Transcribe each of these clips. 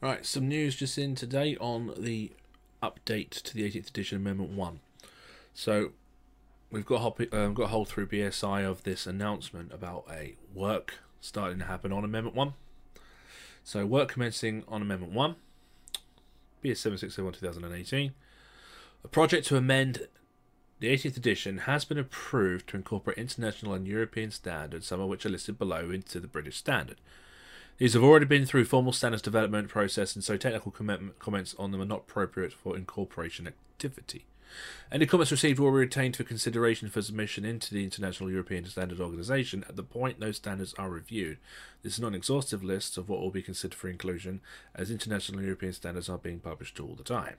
Right, some news just in today on the update to the 18th edition Amendment 1. So, we've got a um, got a whole through BSI of this announcement about a work starting to happen on Amendment 1. So, work commencing on Amendment 1, BS 7671 2018. A project to amend the 18th edition has been approved to incorporate international and European standards, some of which are listed below, into the British standard. These have already been through formal standards development process, and so technical com- comments on them are not appropriate for incorporation activity. Any comments received will be retained for consideration for submission into the International European Standard Organization at the point those standards are reviewed. This is not an exhaustive list of what will be considered for inclusion, as international European standards are being published all the time.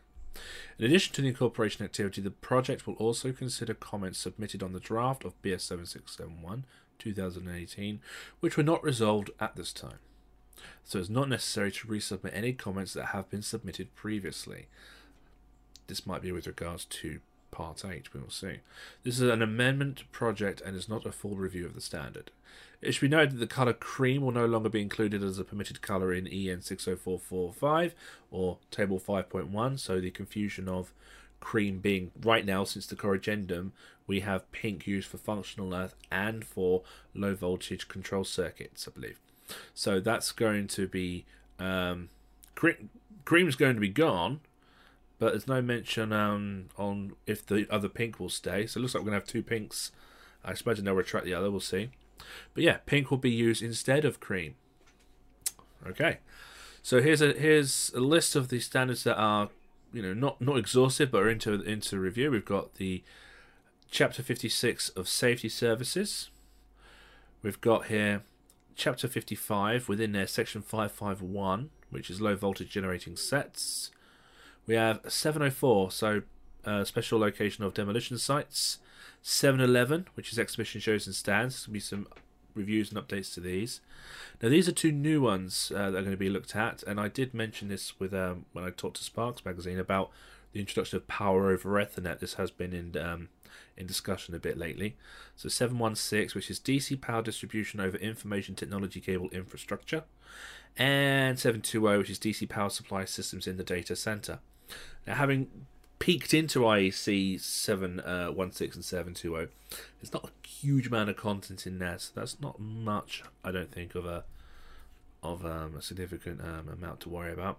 In addition to the incorporation activity, the project will also consider comments submitted on the draft of BS 7671 2018, which were not resolved at this time so it's not necessary to resubmit any comments that have been submitted previously. This might be with regards to Part 8, we will see. This is an amendment project and is not a full review of the standard. It should be noted that the colour cream will no longer be included as a permitted colour in EN 60445 or Table 5.1, so the confusion of cream being right now, since the corrigendum, we have pink used for functional earth and for low voltage control circuits, I believe. So that's going to be um, cream's going to be gone, but there's no mention um, on if the other pink will stay. So it looks like we're to have two pinks. I imagine they'll retract the other. We'll see. But yeah, pink will be used instead of cream. Okay. So here's a here's a list of the standards that are you know not not exhaustive but are into into review. We've got the chapter 56 of safety services. We've got here chapter 55, within there, section 551, which is low voltage generating sets. We have 704, so uh, special location of demolition sites. 711, which is exhibition shows and stands. There'll be some reviews and updates to these. Now, these are two new ones uh, that are going to be looked at, and I did mention this with um, when I talked to Sparks magazine about the introduction of power over Ethernet. This has been in um, in discussion a bit lately. So 716, which is DC power distribution over information technology cable infrastructure, and 720, which is DC power supply systems in the data center. Now, having peeked into IEC 716 uh, and 720, there's not a huge amount of content in there, so that's not much, I don't think, of a of um, a significant um, amount to worry about.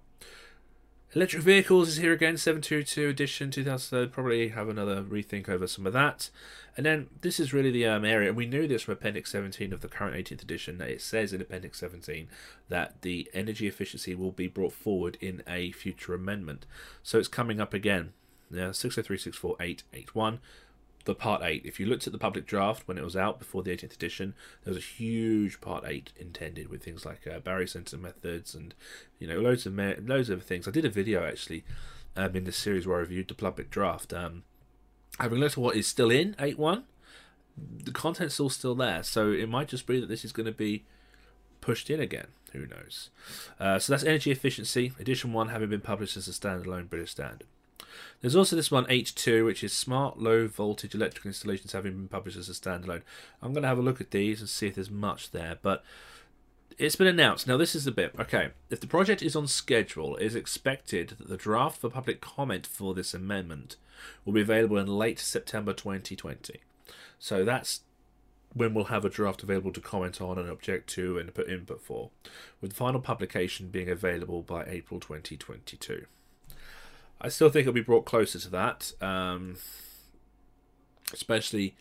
Electric vehicles is here again, 722 edition 2000. Probably have another rethink over some of that. And then this is really the um, area, and we knew this from Appendix 17 of the current 18th edition. That it says in Appendix 17 that the energy efficiency will be brought forward in a future amendment. So it's coming up again. Yeah, 6036481 the part 8 if you looked at the public draft when it was out before the 18th edition there was a huge part 8 intended with things like uh, barycenter methods and you know loads of loads of things. I did a video actually um, in this series where i reviewed the public draft. Um, having looked at what is still in 8.1 the content's all still there. So it might just be that this is going to be pushed in again. Who knows? Uh, so that's energy efficiency edition 1 having been published as a standalone british standard there's also this one, 8-2, which is Smart Low Voltage Electrical Installations having been published as a standalone. I'm going to have a look at these and see if there's much there, but it's been announced. Now, this is the bit. Okay, if the project is on schedule, it is expected that the draft for public comment for this amendment will be available in late September 2020. So that's when we'll have a draft available to comment on and object to and put input for, with final publication being available by April 2022. I still think it'll be brought closer to that. Um, especially,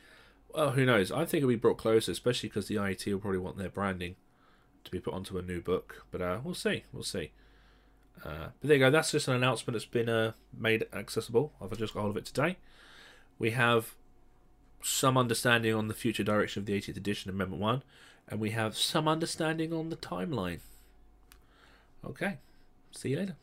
well, who knows? I think it'll be brought closer, especially because the IET will probably want their branding to be put onto a new book. But uh, we'll see. We'll see. Uh, but there you go. That's just an announcement that's been uh, made accessible. I've just got hold of it today. We have some understanding on the future direction of the 18th edition Amendment 1, and we have some understanding on the timeline. Okay. See you later.